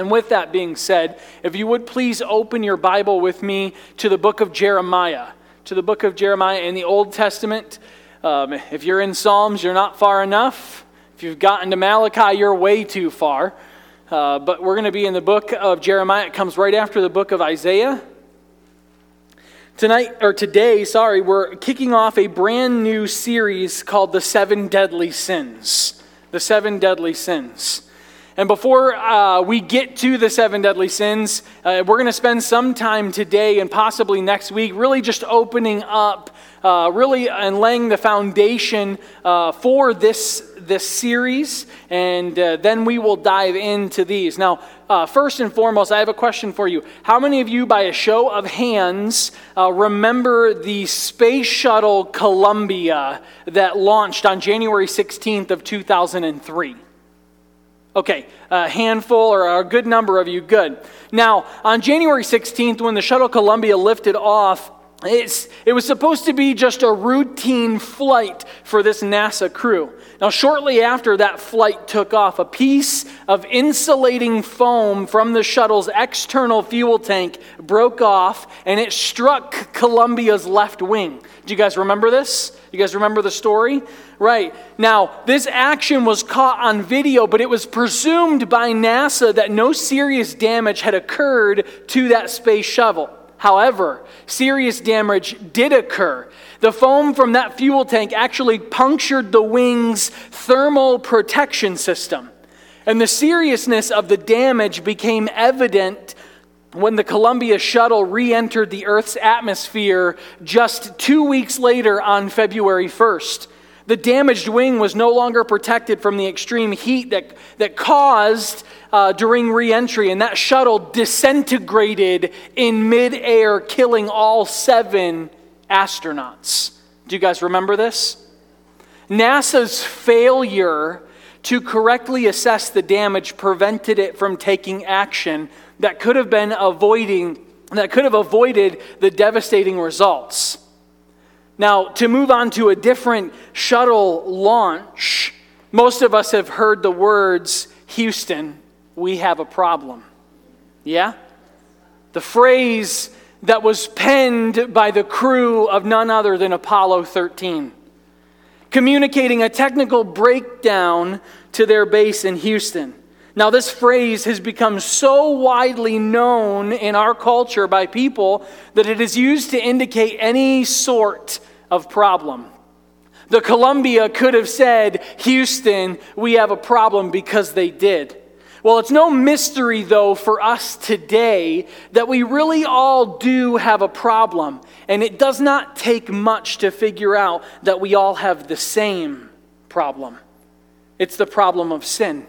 And with that being said, if you would please open your Bible with me to the book of Jeremiah, to the book of Jeremiah in the Old Testament. Um, if you're in Psalms, you're not far enough. If you've gotten to Malachi, you're way too far. Uh, but we're going to be in the book of Jeremiah. It comes right after the book of Isaiah. Tonight, or today, sorry, we're kicking off a brand new series called The Seven Deadly Sins. The Seven Deadly Sins. And before uh, we get to the seven deadly sins, uh, we're going to spend some time today and possibly next week really just opening up, uh, really and laying the foundation uh, for this, this series. And uh, then we will dive into these. Now, uh, first and foremost, I have a question for you. How many of you, by a show of hands, remember the Space Shuttle Columbia that launched on January 16th of 2003? Okay, a handful or a good number of you, good. Now, on January 16th, when the shuttle Columbia lifted off, it's, it was supposed to be just a routine flight for this NASA crew. Now, shortly after that flight took off, a piece of insulating foam from the shuttle's external fuel tank broke off and it struck Columbia's left wing. Do you guys remember this? You guys remember the story? Right. Now, this action was caught on video, but it was presumed by NASA that no serious damage had occurred to that space shuttle. However, serious damage did occur. The foam from that fuel tank actually punctured the wing's thermal protection system. And the seriousness of the damage became evident when the Columbia shuttle re entered the Earth's atmosphere just two weeks later on February 1st. The damaged wing was no longer protected from the extreme heat that, that caused uh, during reentry, and that shuttle disintegrated in midair, killing all seven astronauts. Do you guys remember this? NASA's failure to correctly assess the damage prevented it from taking action that could have been avoiding that could have avoided the devastating results. Now, to move on to a different shuttle launch, most of us have heard the words, Houston, we have a problem. Yeah? The phrase that was penned by the crew of none other than Apollo 13, communicating a technical breakdown to their base in Houston. Now, this phrase has become so widely known in our culture by people that it is used to indicate any sort of problem. The Columbia could have said, Houston, we have a problem because they did. Well, it's no mystery, though, for us today that we really all do have a problem. And it does not take much to figure out that we all have the same problem it's the problem of sin.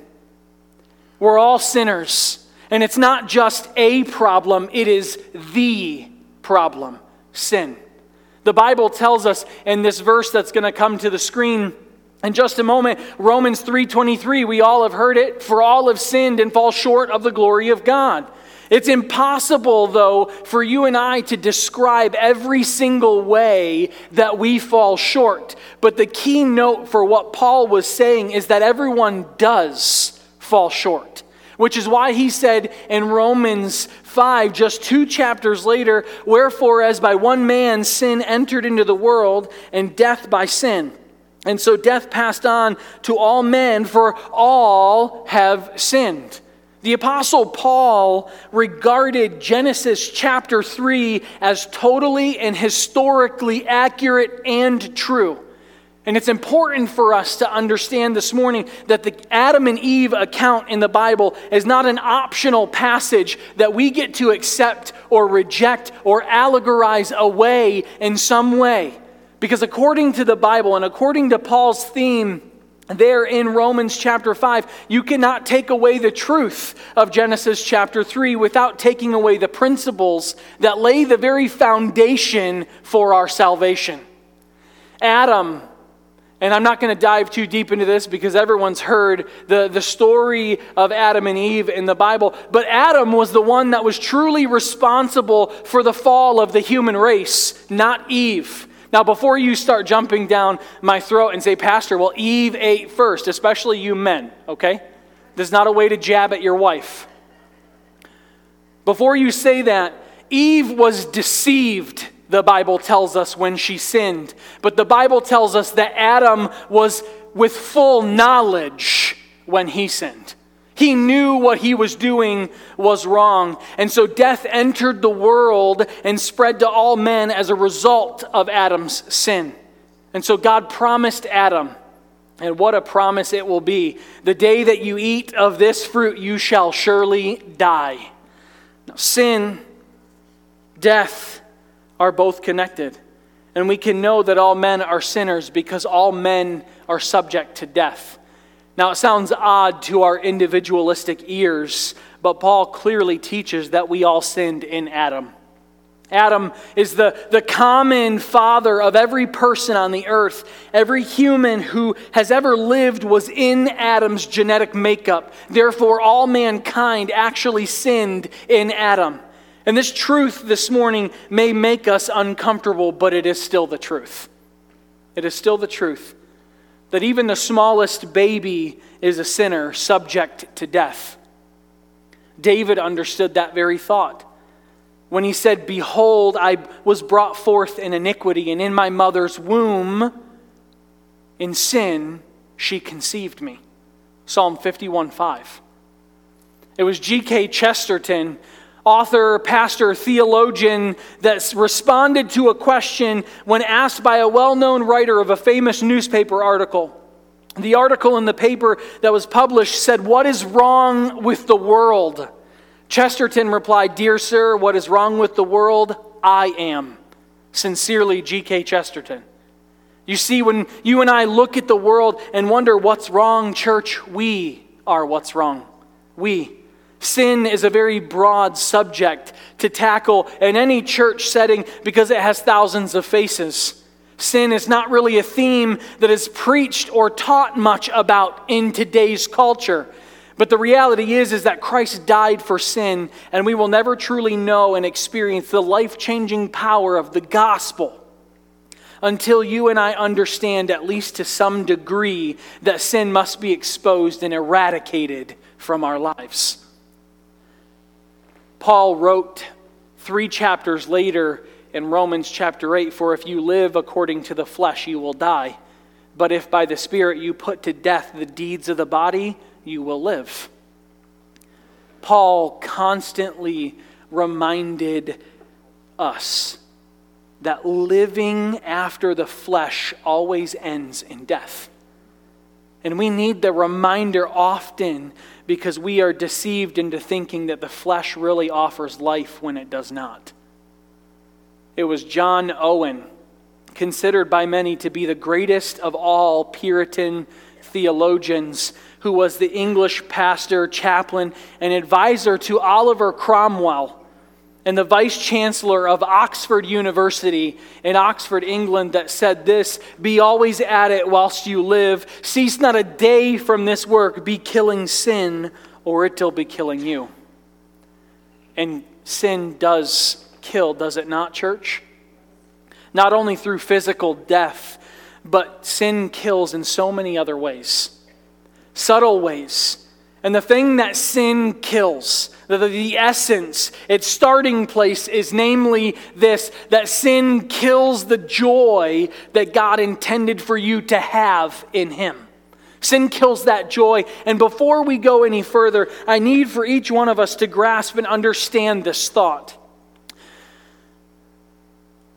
We're all sinners. And it's not just a problem, it is the problem sin. The Bible tells us in this verse that's going to come to the screen in just a moment, Romans 3:23, we all have heard it, for all have sinned and fall short of the glory of God. It's impossible, though, for you and I to describe every single way that we fall short. But the key note for what Paul was saying is that everyone does fall short which is why he said in Romans 5, just two chapters later, Wherefore, as by one man sin entered into the world, and death by sin. And so death passed on to all men, for all have sinned. The Apostle Paul regarded Genesis chapter 3 as totally and historically accurate and true. And it's important for us to understand this morning that the Adam and Eve account in the Bible is not an optional passage that we get to accept or reject or allegorize away in some way. Because according to the Bible and according to Paul's theme, there in Romans chapter 5, you cannot take away the truth of Genesis chapter 3 without taking away the principles that lay the very foundation for our salvation. Adam and I'm not going to dive too deep into this because everyone's heard the, the story of Adam and Eve in the Bible. But Adam was the one that was truly responsible for the fall of the human race, not Eve. Now, before you start jumping down my throat and say, Pastor, well, Eve ate first, especially you men, okay? This is not a way to jab at your wife. Before you say that, Eve was deceived, the Bible tells us, when she sinned. But the Bible tells us that Adam was with full knowledge when he sinned. He knew what he was doing was wrong. And so death entered the world and spread to all men as a result of Adam's sin. And so God promised Adam, and what a promise it will be the day that you eat of this fruit, you shall surely die. Now, sin, death are both connected. And we can know that all men are sinners because all men are subject to death. Now, it sounds odd to our individualistic ears, but Paul clearly teaches that we all sinned in Adam. Adam is the, the common father of every person on the earth. Every human who has ever lived was in Adam's genetic makeup. Therefore, all mankind actually sinned in Adam. And this truth this morning may make us uncomfortable, but it is still the truth. It is still the truth that even the smallest baby is a sinner subject to death. David understood that very thought when he said, Behold, I was brought forth in iniquity, and in my mother's womb, in sin, she conceived me. Psalm 51 5. It was G.K. Chesterton author, pastor, theologian that responded to a question when asked by a well known writer of a famous newspaper article. The article in the paper that was published said, What is wrong with the world? Chesterton replied, Dear sir, what is wrong with the world? I am. Sincerely, G.K. Chesterton. You see, when you and I look at the world and wonder what's wrong, church, we are what's wrong. We. Sin is a very broad subject to tackle in any church setting because it has thousands of faces. Sin is not really a theme that is preached or taught much about in today's culture. But the reality is is that Christ died for sin and we will never truly know and experience the life-changing power of the gospel until you and I understand at least to some degree that sin must be exposed and eradicated from our lives. Paul wrote three chapters later in Romans chapter 8 For if you live according to the flesh, you will die. But if by the Spirit you put to death the deeds of the body, you will live. Paul constantly reminded us that living after the flesh always ends in death. And we need the reminder often because we are deceived into thinking that the flesh really offers life when it does not. It was John Owen, considered by many to be the greatest of all Puritan theologians, who was the English pastor, chaplain, and advisor to Oliver Cromwell and the vice chancellor of Oxford University in Oxford, England, that said this Be always at it whilst you live. Cease not a day from this work. Be killing sin, or it'll be killing you. And sin does kill, does it not, church? Not only through physical death, but sin kills in so many other ways, subtle ways. And the thing that sin kills, the, the essence, its starting place is namely this that sin kills the joy that God intended for you to have in Him. Sin kills that joy. And before we go any further, I need for each one of us to grasp and understand this thought.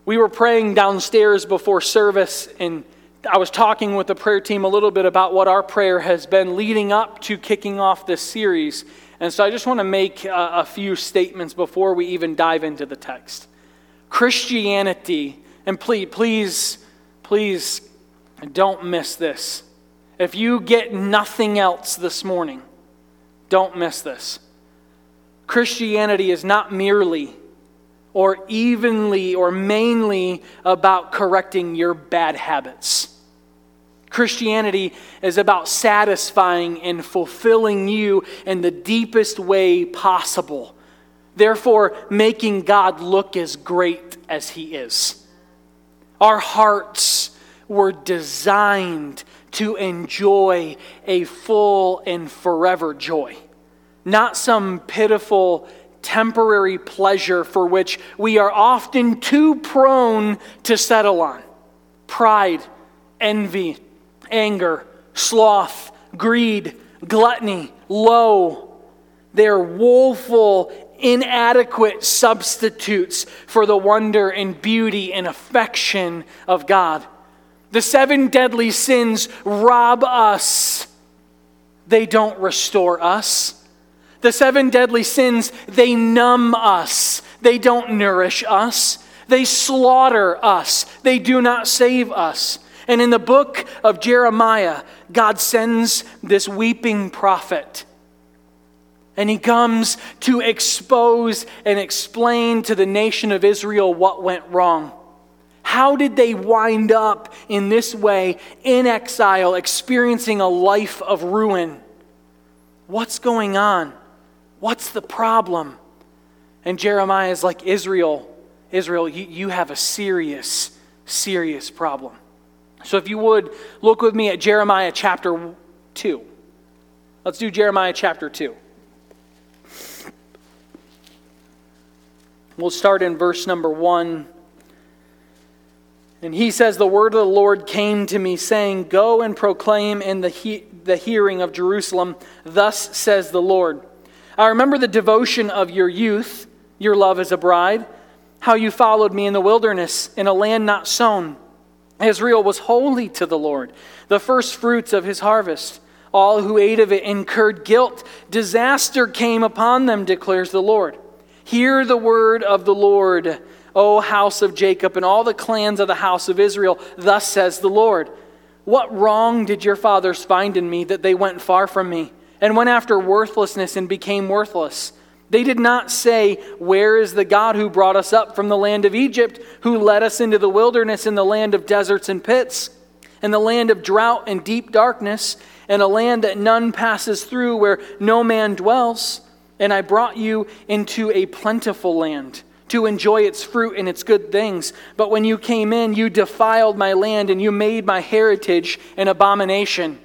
We were praying downstairs before service, and I was talking with the prayer team a little bit about what our prayer has been leading up to kicking off this series. And so I just want to make a, a few statements before we even dive into the text. Christianity, and please, please, please don't miss this. If you get nothing else this morning, don't miss this. Christianity is not merely or evenly or mainly about correcting your bad habits. Christianity is about satisfying and fulfilling you in the deepest way possible, therefore, making God look as great as He is. Our hearts were designed to enjoy a full and forever joy, not some pitiful temporary pleasure for which we are often too prone to settle on pride, envy, anger, sloth, greed, gluttony, low. They're woeful, inadequate substitutes for the wonder and beauty and affection of God. The seven deadly sins rob us, they don't restore us. The seven deadly sins, they numb us, they don't nourish us. They slaughter us, they do not save us. And in the book of Jeremiah, God sends this weeping prophet. And he comes to expose and explain to the nation of Israel what went wrong. How did they wind up in this way, in exile, experiencing a life of ruin? What's going on? What's the problem? And Jeremiah is like, Israel, Israel, you, you have a serious, serious problem. So if you would, look with me at Jeremiah chapter 2. Let's do Jeremiah chapter 2. We'll start in verse number 1. And he says, The word of the Lord came to me, saying, Go and proclaim in the, he- the hearing of Jerusalem, Thus says the Lord. I remember the devotion of your youth, your love as a bride, how you followed me in the wilderness, in a land not sown Israel was holy to the Lord, the first fruits of his harvest. All who ate of it incurred guilt. Disaster came upon them, declares the Lord. Hear the word of the Lord, O house of Jacob, and all the clans of the house of Israel. Thus says the Lord What wrong did your fathers find in me that they went far from me, and went after worthlessness and became worthless? They did not say, Where is the God who brought us up from the land of Egypt, who led us into the wilderness in the land of deserts and pits, and the land of drought and deep darkness, and a land that none passes through, where no man dwells? And I brought you into a plentiful land to enjoy its fruit and its good things. But when you came in, you defiled my land and you made my heritage an abomination.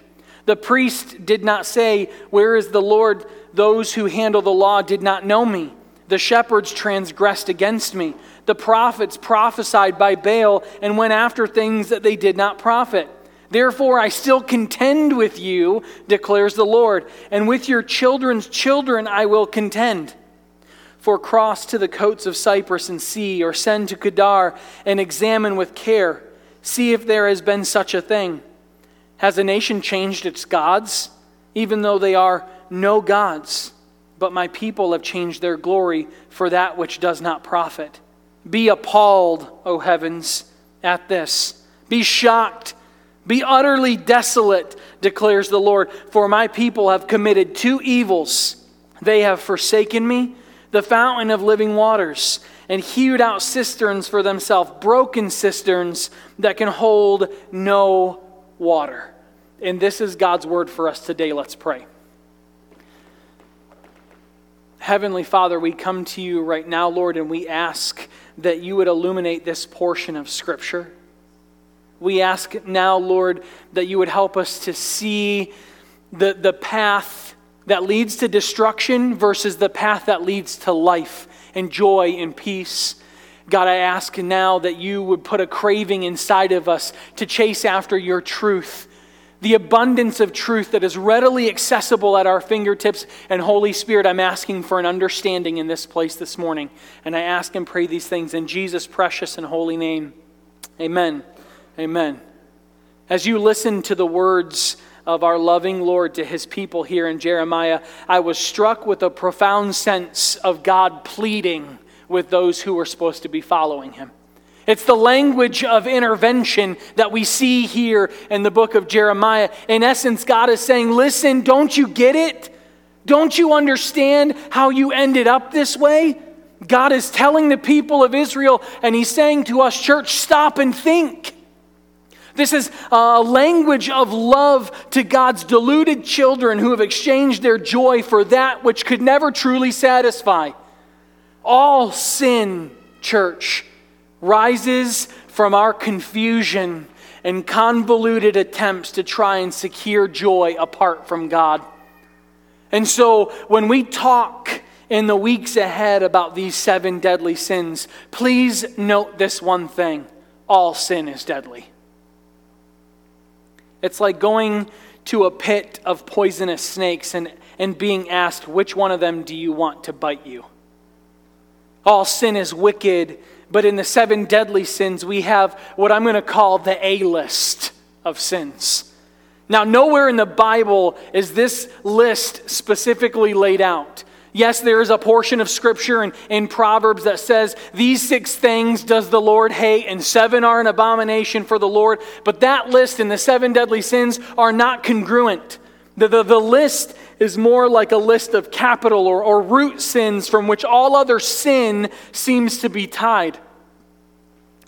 The priest did not say, Where is the Lord? Those who handle the law did not know me. The shepherds transgressed against me. The prophets prophesied by Baal and went after things that they did not profit. Therefore, I still contend with you, declares the Lord, and with your children's children I will contend. For cross to the coats of Cyprus and see, or send to Kedar and examine with care. See if there has been such a thing. Has a nation changed its gods, even though they are no gods? But my people have changed their glory for that which does not profit. Be appalled, O heavens, at this. Be shocked. Be utterly desolate, declares the Lord, for my people have committed two evils. They have forsaken me, the fountain of living waters, and hewed out cisterns for themselves, broken cisterns that can hold no water. And this is God's word for us today. Let's pray. Heavenly Father, we come to you right now, Lord, and we ask that you would illuminate this portion of Scripture. We ask now, Lord, that you would help us to see the, the path that leads to destruction versus the path that leads to life and joy and peace. God, I ask now that you would put a craving inside of us to chase after your truth, the abundance of truth that is readily accessible at our fingertips. And Holy Spirit, I'm asking for an understanding in this place this morning. And I ask and pray these things in Jesus' precious and holy name. Amen. Amen. As you listen to the words of our loving Lord to his people here in Jeremiah, I was struck with a profound sense of God pleading with those who were supposed to be following him. It's the language of intervention that we see here in the book of Jeremiah. In essence, God is saying, Listen, don't you get it? Don't you understand how you ended up this way? God is telling the people of Israel, and He's saying to us, church, stop and think. This is a language of love to God's deluded children who have exchanged their joy for that which could never truly satisfy. All sin, church, rises from our confusion and convoluted attempts to try and secure joy apart from God. And so when we talk in the weeks ahead about these seven deadly sins, please note this one thing all sin is deadly. It's like going to a pit of poisonous snakes and, and being asked, which one of them do you want to bite you? All sin is wicked, but in the seven deadly sins, we have what I'm going to call the A list of sins. Now, nowhere in the Bible is this list specifically laid out. Yes, there is a portion of scripture in, in Proverbs that says, These six things does the Lord hate, and seven are an abomination for the Lord. But that list and the seven deadly sins are not congruent. The, the, the list is more like a list of capital or, or root sins from which all other sin seems to be tied.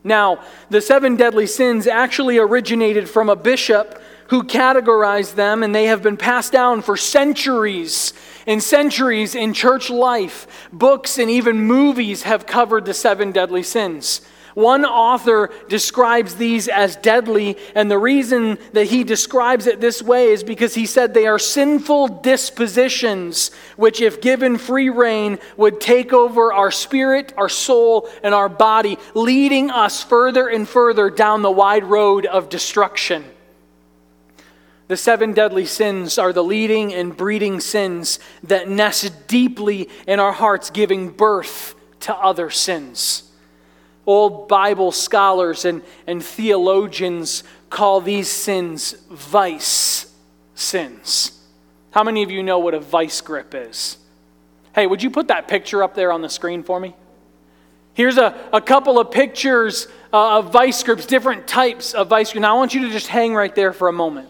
Now, the seven deadly sins actually originated from a bishop who categorized them, and they have been passed down for centuries and centuries in church life. Books and even movies have covered the seven deadly sins. One author describes these as deadly, and the reason that he describes it this way is because he said they are sinful dispositions, which, if given free rein, would take over our spirit, our soul, and our body, leading us further and further down the wide road of destruction. The seven deadly sins are the leading and breeding sins that nest deeply in our hearts, giving birth to other sins. Old Bible scholars and, and theologians call these sins vice sins. How many of you know what a vice grip is? Hey, would you put that picture up there on the screen for me? Here's a, a couple of pictures uh, of vice grips, different types of vice grips. Now, I want you to just hang right there for a moment.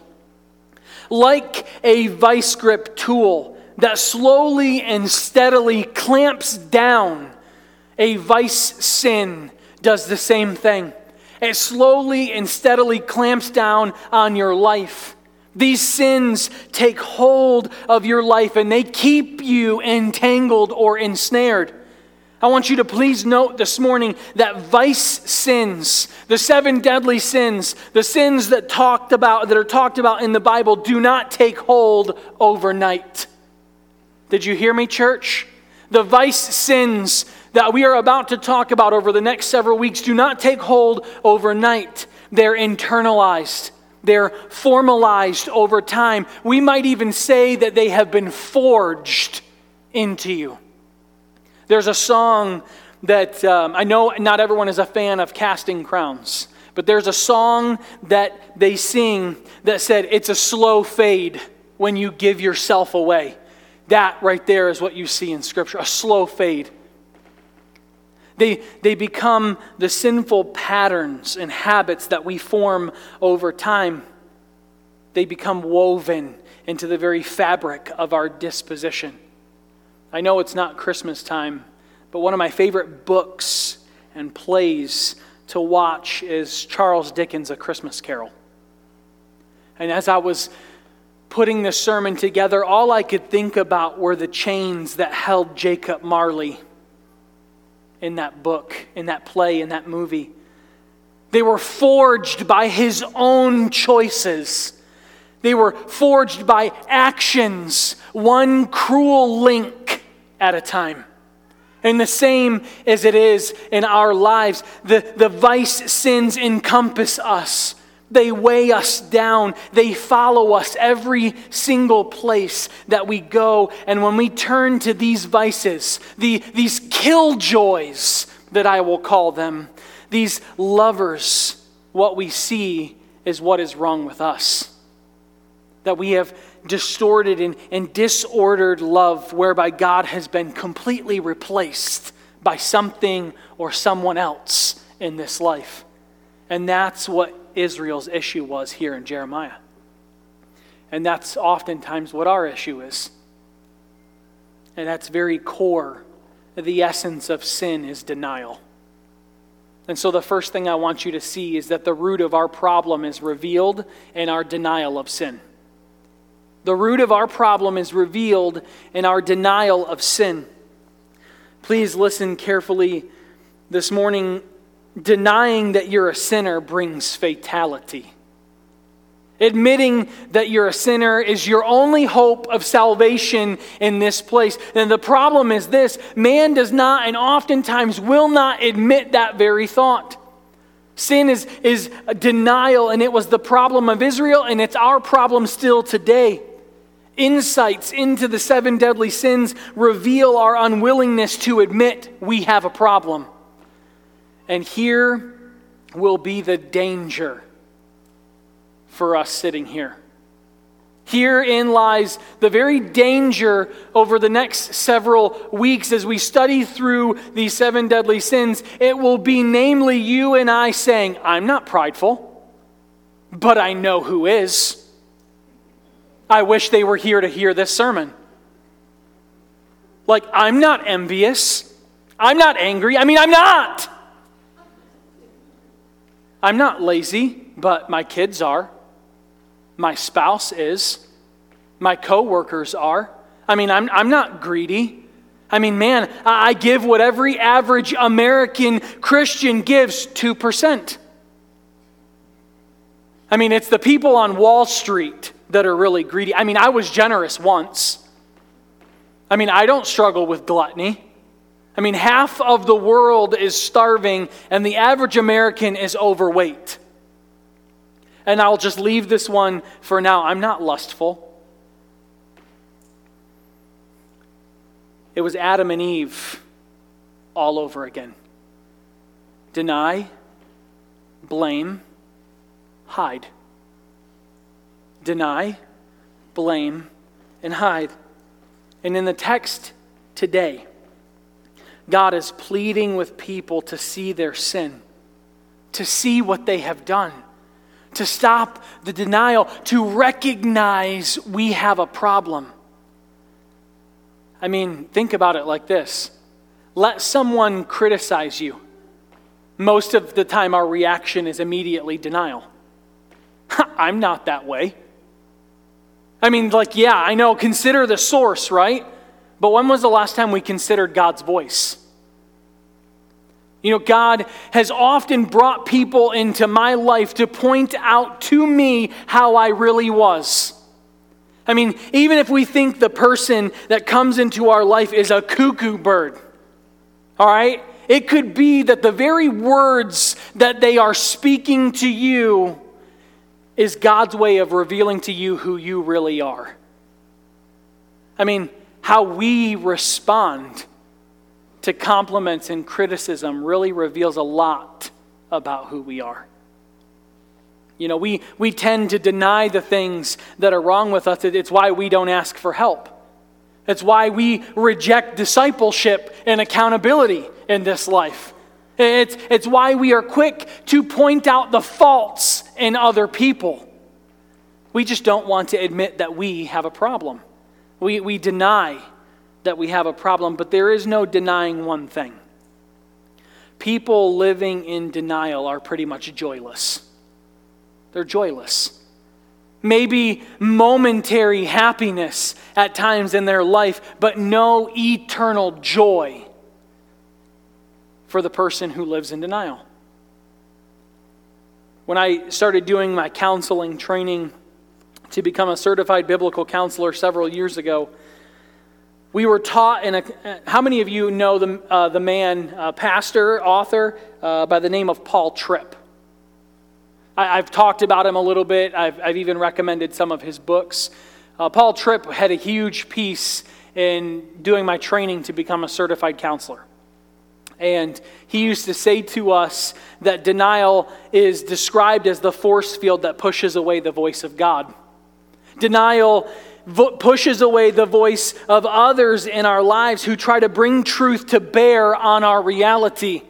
Like a vice grip tool that slowly and steadily clamps down a vice sin does the same thing. It slowly and steadily clamps down on your life. These sins take hold of your life and they keep you entangled or ensnared. I want you to please note this morning that vice sins, the seven deadly sins, the sins that talked about that are talked about in the Bible do not take hold overnight. Did you hear me church? The vice sins that we are about to talk about over the next several weeks do not take hold overnight. They're internalized, they're formalized over time. We might even say that they have been forged into you. There's a song that um, I know not everyone is a fan of Casting Crowns, but there's a song that they sing that said, It's a slow fade when you give yourself away. That right there is what you see in Scripture a slow fade. They, they become the sinful patterns and habits that we form over time. They become woven into the very fabric of our disposition. I know it's not Christmas time, but one of my favorite books and plays to watch is Charles Dickens' A Christmas Carol. And as I was putting this sermon together, all I could think about were the chains that held Jacob Marley in that book, in that play, in that movie. They were forged by his own choices. They were forged by actions, one cruel link at a time. And the same as it is in our lives, the, the vice sins encompass us. They weigh us down. They follow us every single place that we go. And when we turn to these vices, the, these killjoys that I will call them, these lovers, what we see is what is wrong with us. That we have distorted and, and disordered love, whereby God has been completely replaced by something or someone else in this life. And that's what Israel's issue was here in Jeremiah. And that's oftentimes what our issue is. And that's very core. The essence of sin is denial. And so, the first thing I want you to see is that the root of our problem is revealed in our denial of sin. The root of our problem is revealed in our denial of sin. Please listen carefully this morning denying that you're a sinner brings fatality. admitting that you're a sinner is your only hope of salvation in this place. And the problem is this man does not and oftentimes will not admit that very thought. Sin is, is denial, and it was the problem of Israel, and it's our problem still today. Insights into the seven deadly sins reveal our unwillingness to admit we have a problem. And here will be the danger for us sitting here. Herein lies the very danger over the next several weeks as we study through these seven deadly sins. It will be namely you and I saying, I'm not prideful, but I know who is. I wish they were here to hear this sermon. Like, I'm not envious. I'm not angry. I mean, I'm not. I'm not lazy, but my kids are. My spouse is. My coworkers are. I mean, I'm, I'm not greedy. I mean, man, I give what every average American Christian gives 2%. I mean, it's the people on Wall Street that are really greedy. I mean, I was generous once. I mean, I don't struggle with gluttony. I mean, half of the world is starving, and the average American is overweight. And I'll just leave this one for now. I'm not lustful. It was Adam and Eve all over again. Deny, blame, hide deny, blame, and hide. And in the text today, God is pleading with people to see their sin, to see what they have done, to stop the denial, to recognize we have a problem. I mean, think about it like this let someone criticize you. Most of the time, our reaction is immediately denial. I'm not that way. I mean, like, yeah, I know, consider the source, right? But when was the last time we considered God's voice? You know, God has often brought people into my life to point out to me how I really was. I mean, even if we think the person that comes into our life is a cuckoo bird, all right? It could be that the very words that they are speaking to you is God's way of revealing to you who you really are. I mean, how we respond to compliments and criticism really reveals a lot about who we are. You know, we, we tend to deny the things that are wrong with us. It's why we don't ask for help. It's why we reject discipleship and accountability in this life. It's, it's why we are quick to point out the faults in other people. We just don't want to admit that we have a problem. We, we deny that we have a problem, but there is no denying one thing. People living in denial are pretty much joyless. They're joyless. Maybe momentary happiness at times in their life, but no eternal joy for the person who lives in denial. When I started doing my counseling training to become a certified biblical counselor several years ago, we were taught in a. How many of you know the, uh, the man, uh, pastor, author uh, by the name of Paul Tripp? I, have talked about him a little bit, I've, I've even recommended some of his books. Uh, Paul Tripp had a huge piece in doing my training to become a certified counselor. And he used to say to us that denial is described as the force field that pushes away the voice of God. Denial vo- pushes away the voice of others in our lives who try to bring truth to bear on our reality.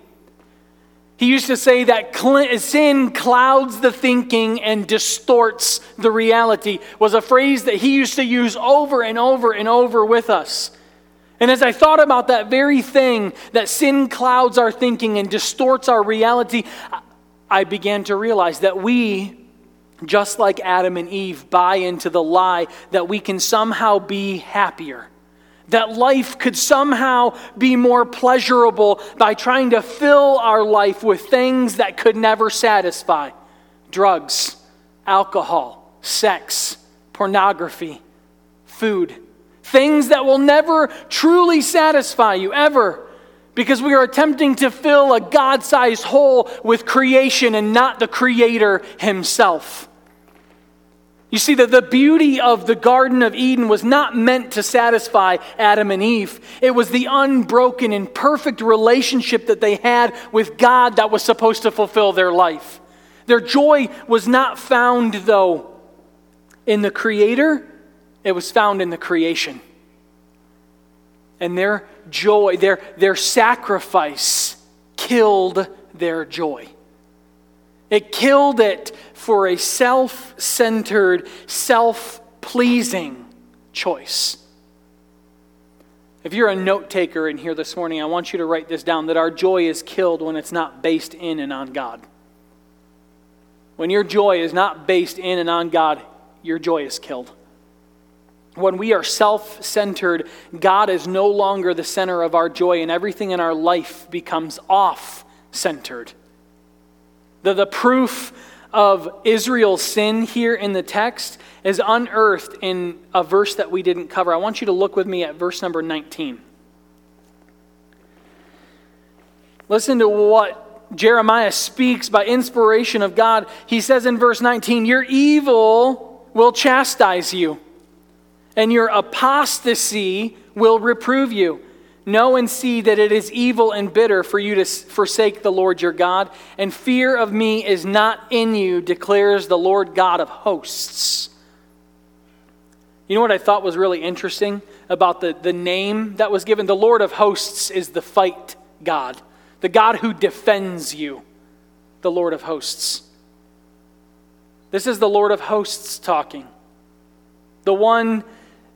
He used to say that cl- sin clouds the thinking and distorts the reality, was a phrase that he used to use over and over and over with us. And as I thought about that very thing, that sin clouds our thinking and distorts our reality, I began to realize that we, just like Adam and Eve, buy into the lie that we can somehow be happier. That life could somehow be more pleasurable by trying to fill our life with things that could never satisfy drugs, alcohol, sex, pornography, food. Things that will never truly satisfy you, ever. Because we are attempting to fill a God sized hole with creation and not the Creator Himself. You see, that the beauty of the Garden of Eden was not meant to satisfy Adam and Eve. It was the unbroken and perfect relationship that they had with God that was supposed to fulfill their life. Their joy was not found, though, in the Creator, it was found in the creation. And their joy, their, their sacrifice, killed their joy. It killed it for a self centered, self pleasing choice. If you're a note taker in here this morning, I want you to write this down that our joy is killed when it's not based in and on God. When your joy is not based in and on God, your joy is killed. When we are self centered, God is no longer the center of our joy, and everything in our life becomes off centered. The, the proof of Israel's sin here in the text is unearthed in a verse that we didn't cover. I want you to look with me at verse number 19. Listen to what Jeremiah speaks by inspiration of God. He says in verse 19, Your evil will chastise you, and your apostasy will reprove you. Know and see that it is evil and bitter for you to forsake the Lord your God, and fear of me is not in you, declares the Lord God of hosts. You know what I thought was really interesting about the, the name that was given? The Lord of hosts is the fight God, the God who defends you, the Lord of hosts. This is the Lord of hosts talking, the one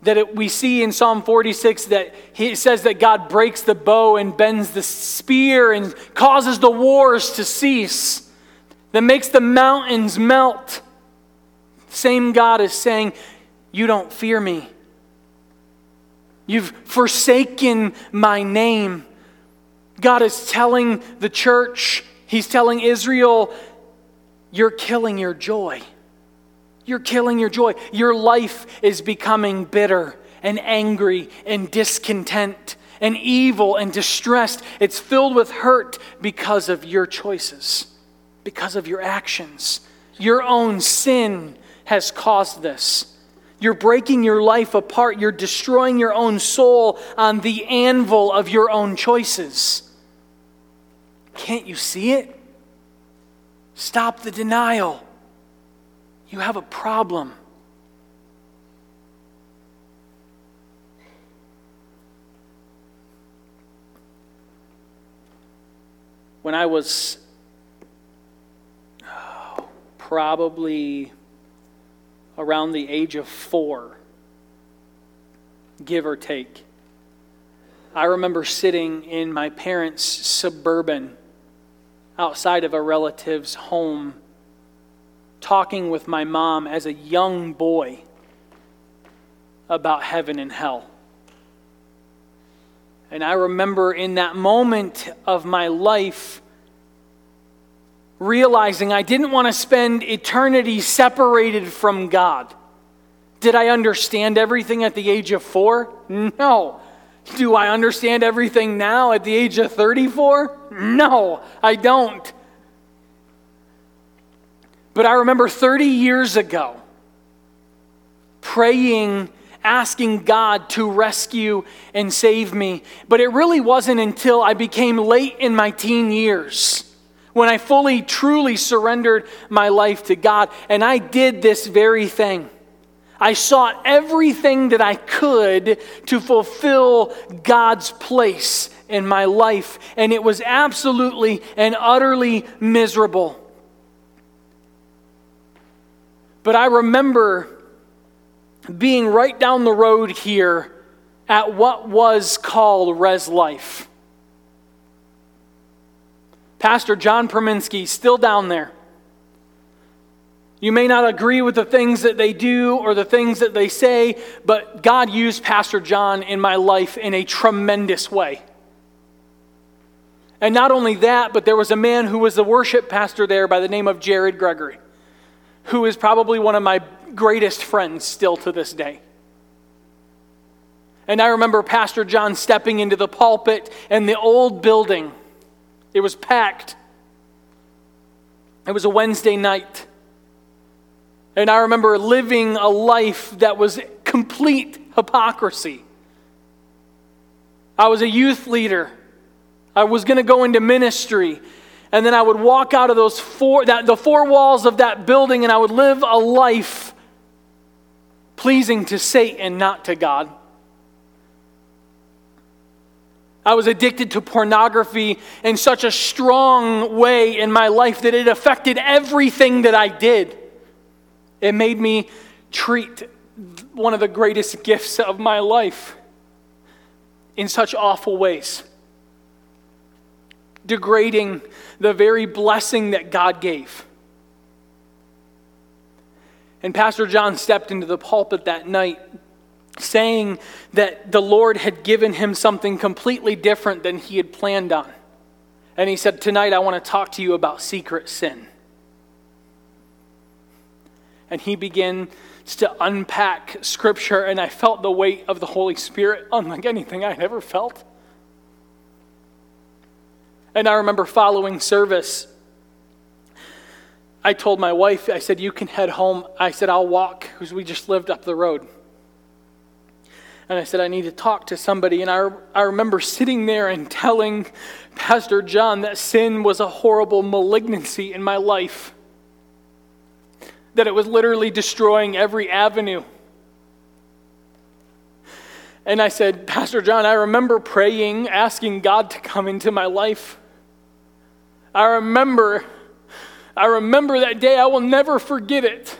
that it, we see in Psalm 46 that he says that God breaks the bow and bends the spear and causes the wars to cease, that makes the mountains melt. Same God is saying, You don't fear me. You've forsaken my name. God is telling the church, He's telling Israel, You're killing your joy. You're killing your joy. Your life is becoming bitter and angry and discontent and evil and distressed. It's filled with hurt because of your choices, because of your actions. Your own sin has caused this. You're breaking your life apart. You're destroying your own soul on the anvil of your own choices. Can't you see it? Stop the denial. You have a problem. When I was oh, probably around the age of four, give or take, I remember sitting in my parents' suburban outside of a relative's home talking with my mom as a young boy about heaven and hell. And I remember in that moment of my life realizing I didn't want to spend eternity separated from God. Did I understand everything at the age of four? No. Do I understand everything now at the age of 34? No, I don't. But I remember 30 years ago praying, asking God to rescue and save me. But it really wasn't until I became late in my teen years when I fully, truly surrendered my life to God. And I did this very thing. I sought everything that I could to fulfill God's place in my life, and it was absolutely and utterly miserable. But I remember being right down the road here at what was called Res Life. Pastor John Perminsky, still down there. You may not agree with the things that they do or the things that they say, but God used Pastor John in my life in a tremendous way. And not only that, but there was a man who was the worship pastor there by the name of Jared Gregory who is probably one of my greatest friends still to this day. And I remember Pastor John stepping into the pulpit and the old building. It was packed. It was a Wednesday night. And I remember living a life that was complete hypocrisy. I was a youth leader. I was going to go into ministry. And then I would walk out of those four, that, the four walls of that building and I would live a life pleasing to Satan, not to God. I was addicted to pornography in such a strong way in my life that it affected everything that I did. It made me treat one of the greatest gifts of my life in such awful ways, degrading the very blessing that God gave. And Pastor John stepped into the pulpit that night saying that the Lord had given him something completely different than he had planned on. And he said, Tonight I want to talk to you about secret sin. And he began to unpack scripture, and I felt the weight of the Holy Spirit unlike anything I had ever felt. And I remember following service. I told my wife, I said, You can head home. I said, I'll walk because we just lived up the road and I said, I need to talk to somebody. And I, I remember sitting there and telling Pastor John that sin was a horrible malignancy in my life, that it was literally destroying every avenue. And I said, Pastor John, I remember praying, asking God to come into my life. I remember, I remember that day. I will never forget it.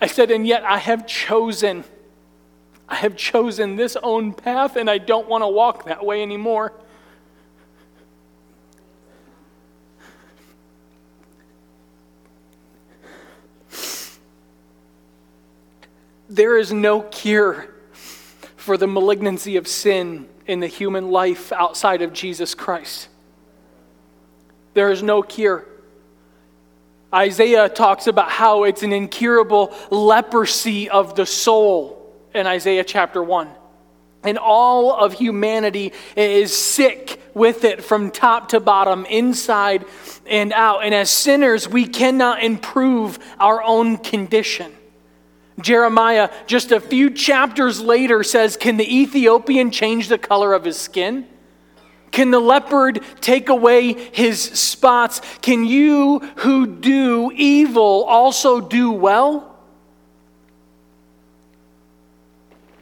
I said, and yet I have chosen I have chosen this own path and I don't want to walk that way anymore. There is no cure for the malignancy of sin in the human life outside of Jesus Christ. There is no cure. Isaiah talks about how it's an incurable leprosy of the soul in Isaiah chapter 1. And all of humanity is sick with it from top to bottom, inside and out. And as sinners, we cannot improve our own condition. Jeremiah, just a few chapters later, says Can the Ethiopian change the color of his skin? Can the leopard take away his spots? Can you who do evil also do well?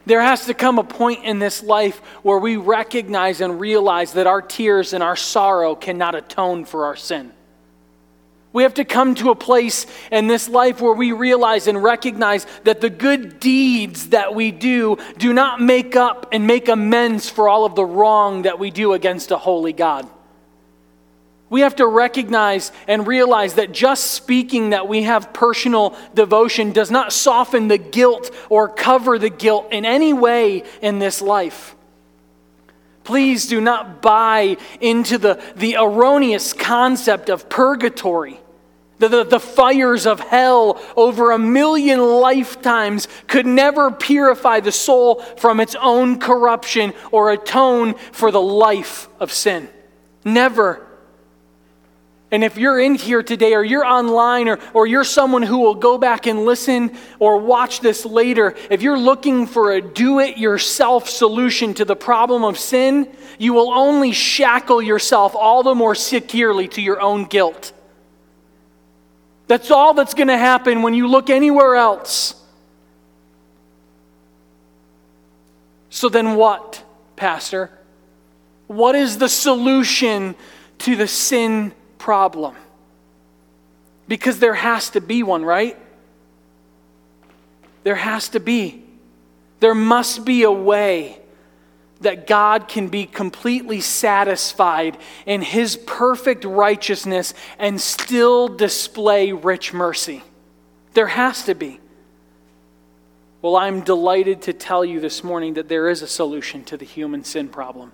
There has to come a point in this life where we recognize and realize that our tears and our sorrow cannot atone for our sin. We have to come to a place in this life where we realize and recognize that the good deeds that we do do not make up and make amends for all of the wrong that we do against a holy God. We have to recognize and realize that just speaking that we have personal devotion does not soften the guilt or cover the guilt in any way in this life. Please do not buy into the, the erroneous concept of purgatory. The, the, the, fires of hell over a million lifetimes could never purify the soul from its own corruption or atone for the life of sin. Never. And if you're in here today, or you're online, or, or you're someone who will go back and listen or watch this later, if you're looking for a do it yourself solution to the problem of sin, you will only shackle yourself all the more securely to your own guilt. That's all that's going to happen when you look anywhere else. So then, what, Pastor? What is the solution to the sin problem? Because there has to be one, right? There has to be. There must be a way that God can be completely satisfied in His perfect righteousness and still display rich mercy. There has to be. Well, I'm delighted to tell you this morning that there is a solution to the human sin problem,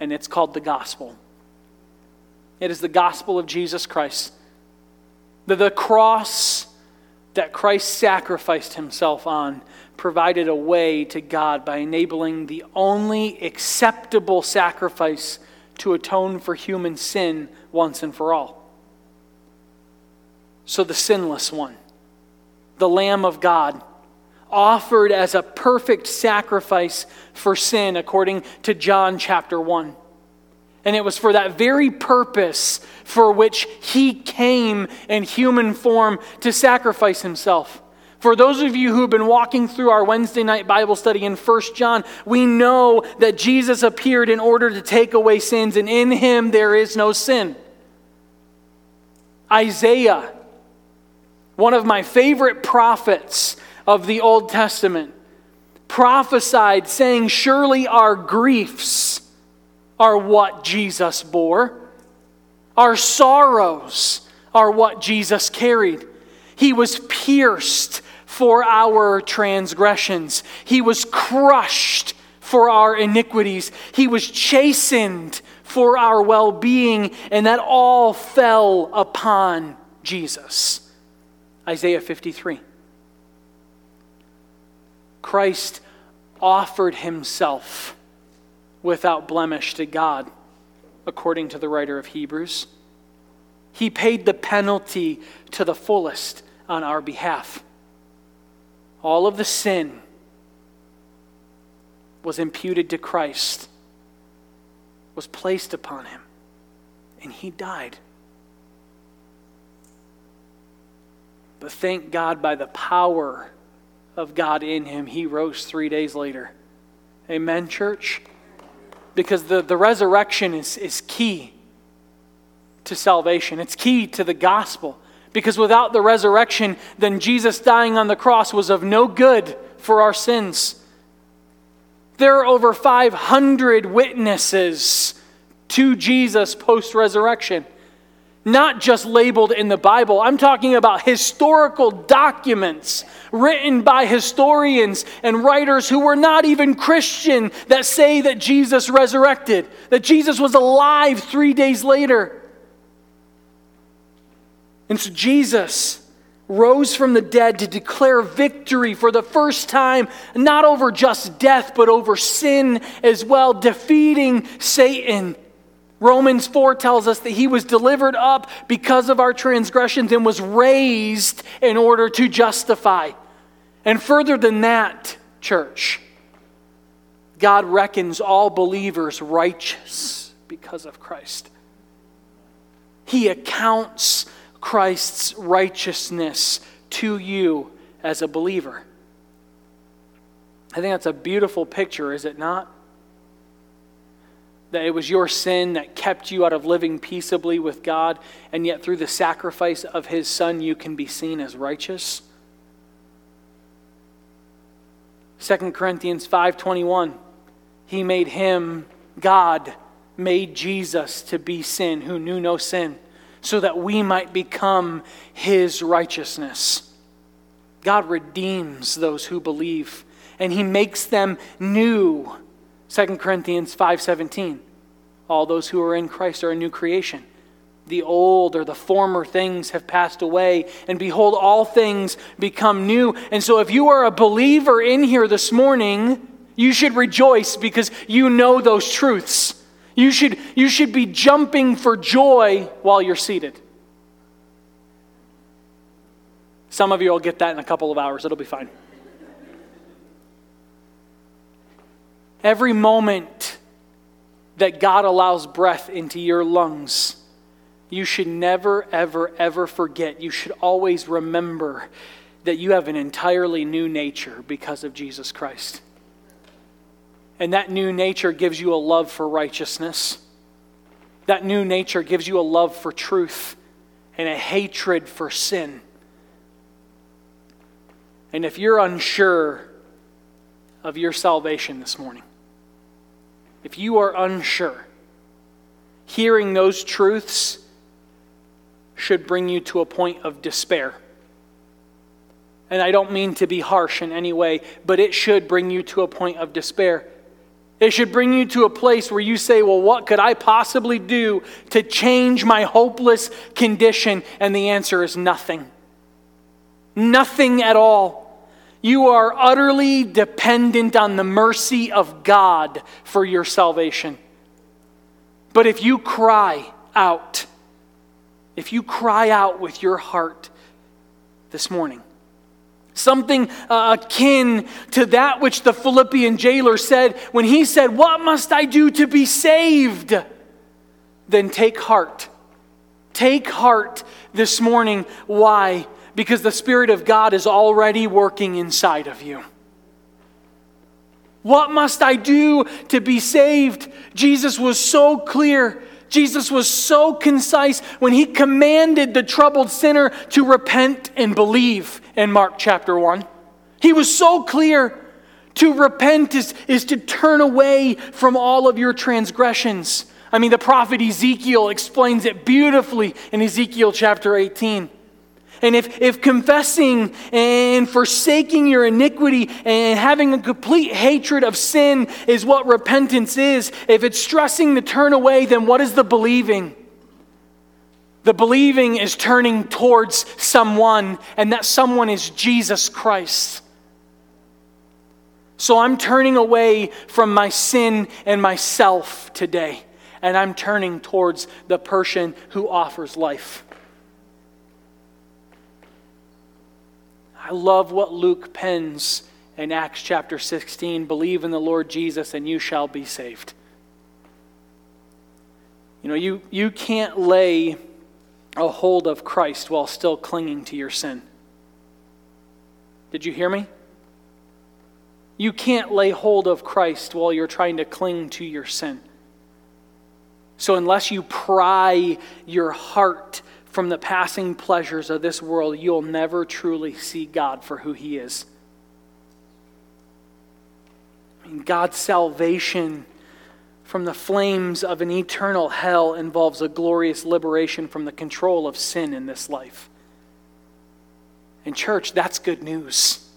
and it's called the gospel. It is the gospel of Jesus Christ. The, the cross that Christ sacrificed himself on provided a way to God by enabling the only acceptable sacrifice to atone for human sin once and for all. So, the sinless one, the Lamb of God, offered as a perfect sacrifice for sin, according to John chapter 1. And it was for that very purpose for which he came in human form to sacrifice himself. For those of you who have been walking through our Wednesday night Bible study in 1 John, we know that Jesus appeared in order to take away sins, and in him there is no sin. Isaiah, one of my favorite prophets of the Old Testament, prophesied, saying, Surely our griefs are what Jesus bore, our sorrows are what Jesus carried. He was pierced for our transgressions, He was crushed for our iniquities, He was chastened for our well being, and that all fell upon Jesus. Isaiah 53. Christ offered himself without blemish to God, according to the writer of Hebrews. He paid the penalty to the fullest on our behalf. All of the sin was imputed to Christ, was placed upon him, and he died. But thank God, by the power of God in him, he rose three days later. Amen, church? Because the, the resurrection is, is key to salvation, it's key to the gospel. Because without the resurrection, then Jesus dying on the cross was of no good for our sins. There are over 500 witnesses to Jesus post resurrection not just labeled in the Bible. I'm talking about historical documents written by historians and writers who were not even Christian that say that Jesus resurrected, that Jesus was alive three days later. And so Jesus rose from the dead to declare victory for the first time, not over just death, but over sin as well, defeating Satan Romans 4 tells us that he was delivered up because of our transgressions and was raised in order to justify. And further than that, church, God reckons all believers righteous because of Christ. He accounts Christ's righteousness to you as a believer. I think that's a beautiful picture, is it not? that it was your sin that kept you out of living peaceably with God, and yet through the sacrifice of his son, you can be seen as righteous? 2 Corinthians 5:21 He made him God made Jesus to be sin who knew no sin so that we might become his righteousness. God redeems those who believe and he makes them new 2 Corinthians 5:17 All those who are in Christ are a new creation. The old or the former things have passed away, and behold, all things become new. And so, if you are a believer in here this morning, you should rejoice because you know those truths. You should, you should be jumping for joy while you're seated. Some of you will get that in a couple of hours, it'll be fine. Every moment that God allows breath into your lungs, you should never, ever, ever forget. You should always remember that you have an entirely new nature because of Jesus Christ. And that new nature gives you a love for righteousness. That new nature gives you a love for truth and a hatred for sin. And if you're unsure of your salvation this morning, if you are unsure, hearing those truths should bring you to a point of despair. And I don't mean to be harsh in any way, but it should bring you to a point of despair. It should bring you to a place where you say, Well, what could I possibly do to change my hopeless condition? And the answer is nothing. Nothing at all. You are utterly dependent on the mercy of God for your salvation. But if you cry out, if you cry out with your heart this morning, something uh, akin to that which the Philippian jailer said when he said, What must I do to be saved? Then take heart. Take heart this morning. Why? Because the Spirit of God is already working inside of you. What must I do to be saved? Jesus was so clear. Jesus was so concise when he commanded the troubled sinner to repent and believe in Mark chapter 1. He was so clear. To repent is, is to turn away from all of your transgressions. I mean, the prophet Ezekiel explains it beautifully in Ezekiel chapter 18. And if, if confessing and forsaking your iniquity and having a complete hatred of sin is what repentance is, if it's stressing the turn away, then what is the believing? The believing is turning towards someone, and that someone is Jesus Christ. So I'm turning away from my sin and myself today, and I'm turning towards the person who offers life. I love what Luke pens in Acts chapter 16 believe in the Lord Jesus and you shall be saved. You know, you, you can't lay a hold of Christ while still clinging to your sin. Did you hear me? You can't lay hold of Christ while you're trying to cling to your sin. So, unless you pry your heart from the passing pleasures of this world, you'll never truly see God for who He is. I mean, God's salvation from the flames of an eternal hell involves a glorious liberation from the control of sin in this life. And, church, that's good news.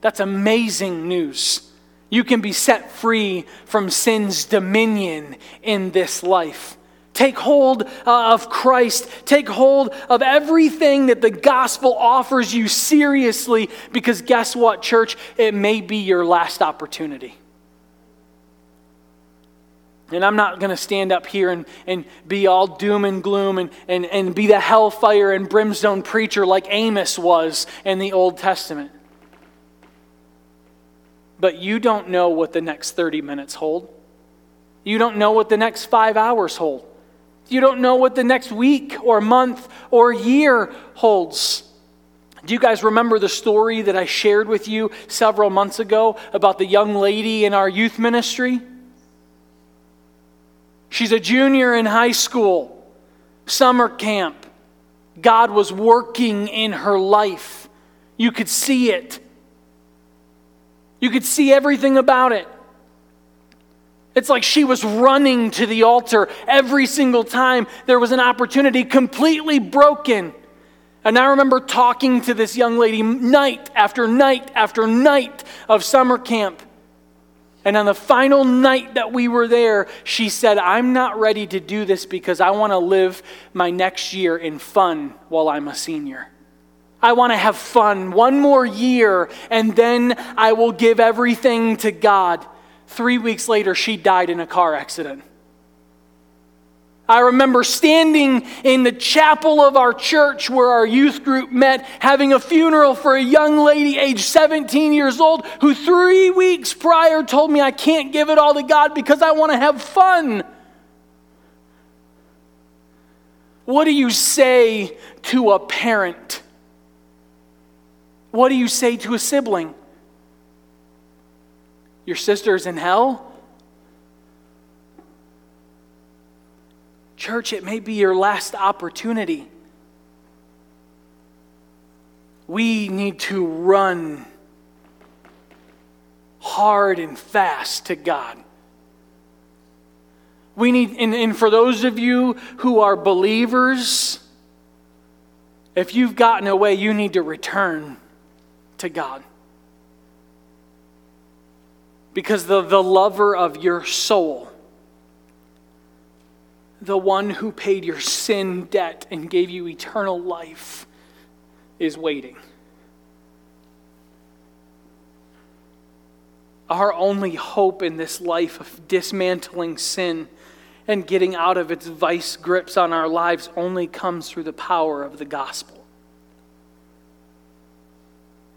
That's amazing news. You can be set free from sin's dominion in this life. Take hold uh, of Christ. Take hold of everything that the gospel offers you seriously because guess what, church? It may be your last opportunity. And I'm not going to stand up here and, and be all doom and gloom and, and, and be the hellfire and brimstone preacher like Amos was in the Old Testament. But you don't know what the next 30 minutes hold. You don't know what the next five hours hold. You don't know what the next week or month or year holds. Do you guys remember the story that I shared with you several months ago about the young lady in our youth ministry? She's a junior in high school, summer camp. God was working in her life. You could see it. You could see everything about it. It's like she was running to the altar every single time there was an opportunity, completely broken. And I remember talking to this young lady night after night after night of summer camp. And on the final night that we were there, she said, I'm not ready to do this because I want to live my next year in fun while I'm a senior. I want to have fun one more year, and then I will give everything to God. Three weeks later, she died in a car accident. I remember standing in the chapel of our church where our youth group met, having a funeral for a young lady aged 17 years old who three weeks prior told me I can't give it all to God because I want to have fun. What do you say to a parent? What do you say to a sibling? Your sister's in hell? Church, it may be your last opportunity. We need to run hard and fast to God. We need, and, and for those of you who are believers, if you've gotten away, you need to return to God because the, the lover of your soul, the one who paid your sin debt and gave you eternal life, is waiting. Our only hope in this life of dismantling sin and getting out of its vice grips on our lives only comes through the power of the gospel.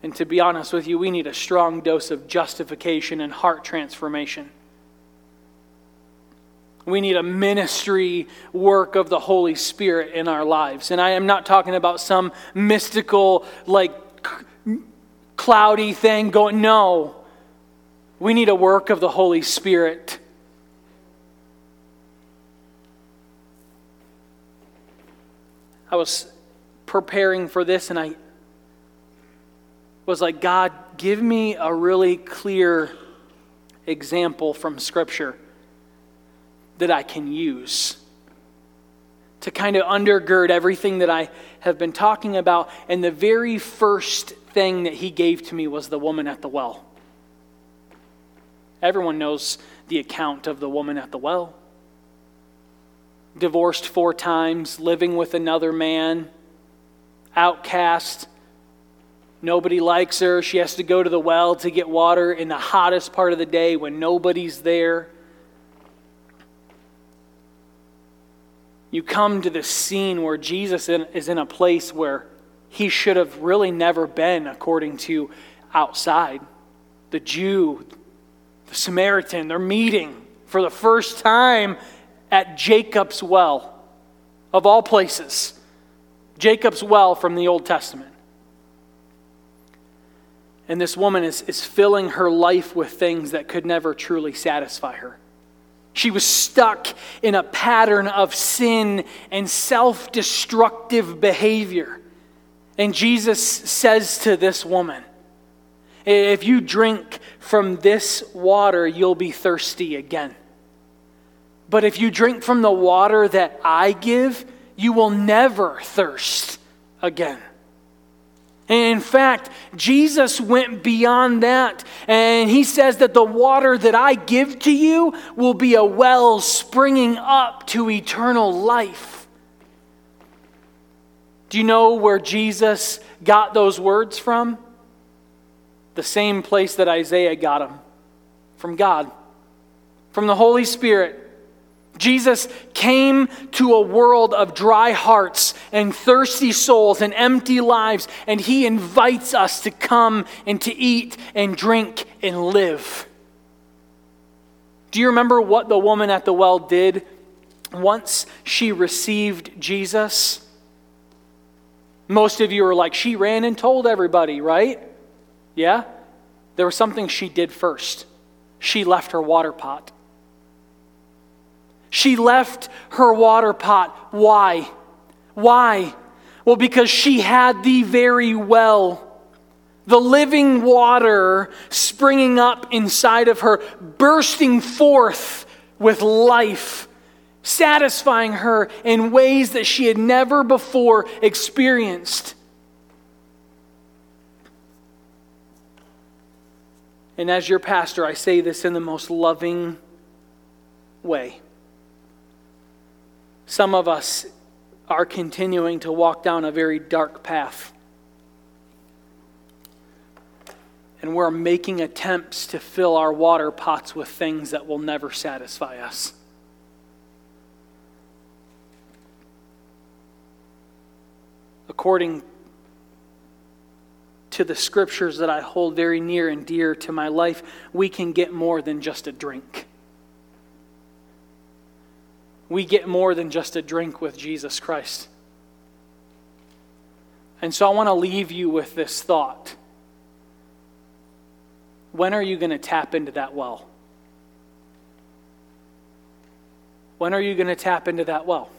And to be honest with you, we need a strong dose of justification and heart transformation. We need a ministry work of the Holy Spirit in our lives. And I am not talking about some mystical, like, cloudy thing going, no. We need a work of the Holy Spirit. I was preparing for this and I was like, God, give me a really clear example from Scripture that I can use to kind of undergird everything that I have been talking about. And the very first thing that he gave to me was the woman at the well. Everyone knows the account of the woman at the well. Divorced four times, living with another man, outcast. Nobody likes her. She has to go to the well to get water in the hottest part of the day when nobody's there. You come to this scene where Jesus is in a place where he should have really never been, according to outside. The Jew, the Samaritan, they're meeting for the first time at Jacob's well, of all places. Jacob's well from the Old Testament. And this woman is, is filling her life with things that could never truly satisfy her. She was stuck in a pattern of sin and self destructive behavior. And Jesus says to this woman, If you drink from this water, you'll be thirsty again. But if you drink from the water that I give, you will never thirst again. In fact, Jesus went beyond that, and he says that the water that I give to you will be a well springing up to eternal life. Do you know where Jesus got those words from? The same place that Isaiah got them from God, from the Holy Spirit. Jesus came to a world of dry hearts and thirsty souls and empty lives, and he invites us to come and to eat and drink and live. Do you remember what the woman at the well did once she received Jesus? Most of you are like, she ran and told everybody, right? Yeah? There was something she did first. She left her water pot. She left her water pot. Why? Why? Well, because she had the very well, the living water springing up inside of her, bursting forth with life, satisfying her in ways that she had never before experienced. And as your pastor, I say this in the most loving way. Some of us are continuing to walk down a very dark path. And we're making attempts to fill our water pots with things that will never satisfy us. According to the scriptures that I hold very near and dear to my life, we can get more than just a drink we get more than just a drink with Jesus Christ. And so I want to leave you with this thought. When are you going to tap into that well? When are you going to tap into that well?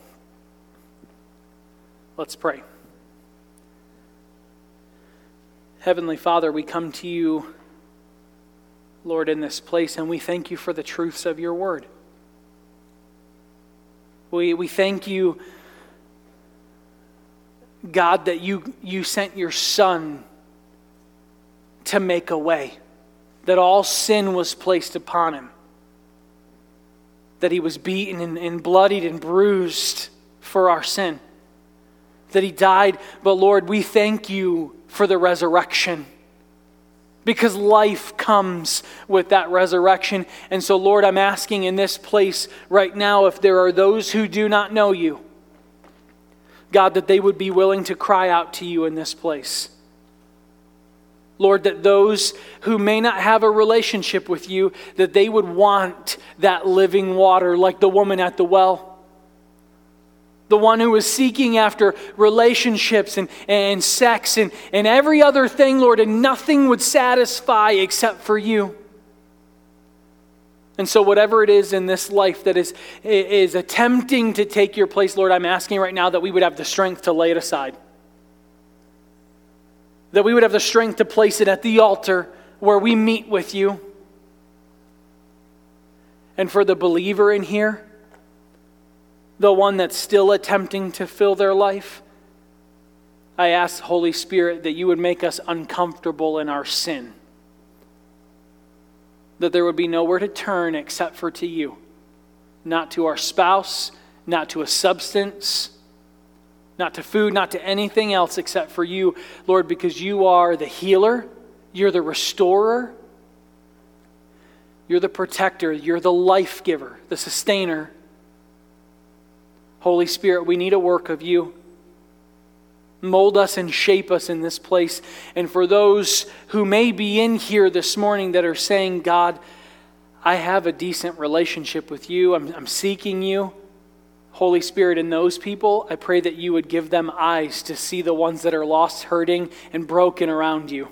Let's pray. Heavenly Father, we come to you, Lord, in this place, and we thank you for the truths of your word. We, we thank you, God, that you, you sent your Son to make a way, that all sin was placed upon him, that he was beaten and, and bloodied and bruised for our sin, that he died. But Lord, we thank you for the resurrection. Because life comes with that resurrection. And so, Lord, I'm asking in this place right now if there are those who do not know you, God, that they would be willing to cry out to you in this place. Lord, that those who may not have a relationship with you, that they would want that living water like the woman at the well the one who was seeking after relationships and, and sex and, and every other thing, Lord, and nothing would satisfy except for you. And so, whatever it is in this life that is, is attempting to take your place, Lord, I'm asking right now that we would have the strength to lay it aside. That we would have the strength to place it at the altar where we meet with you. And for the believer in here, the one that's still attempting to fill their life. I ask, Holy Spirit, that you would make us uncomfortable in our sin. That there would be nowhere to turn except for to you, not to our spouse, not to a substance, not to food, not to anything else except for you, Lord, because you are the healer, you're the restorer, you're the protector, you're the life giver, the sustainer. Holy Spirit, we need a work of you. Mold us and shape us in this place. And for those who may be in here this morning that are saying, God, I have a decent relationship with you, I'm, I'm seeking you. Holy Spirit, in those people, I pray that you would give them eyes to see the ones that are lost, hurting, and broken around you.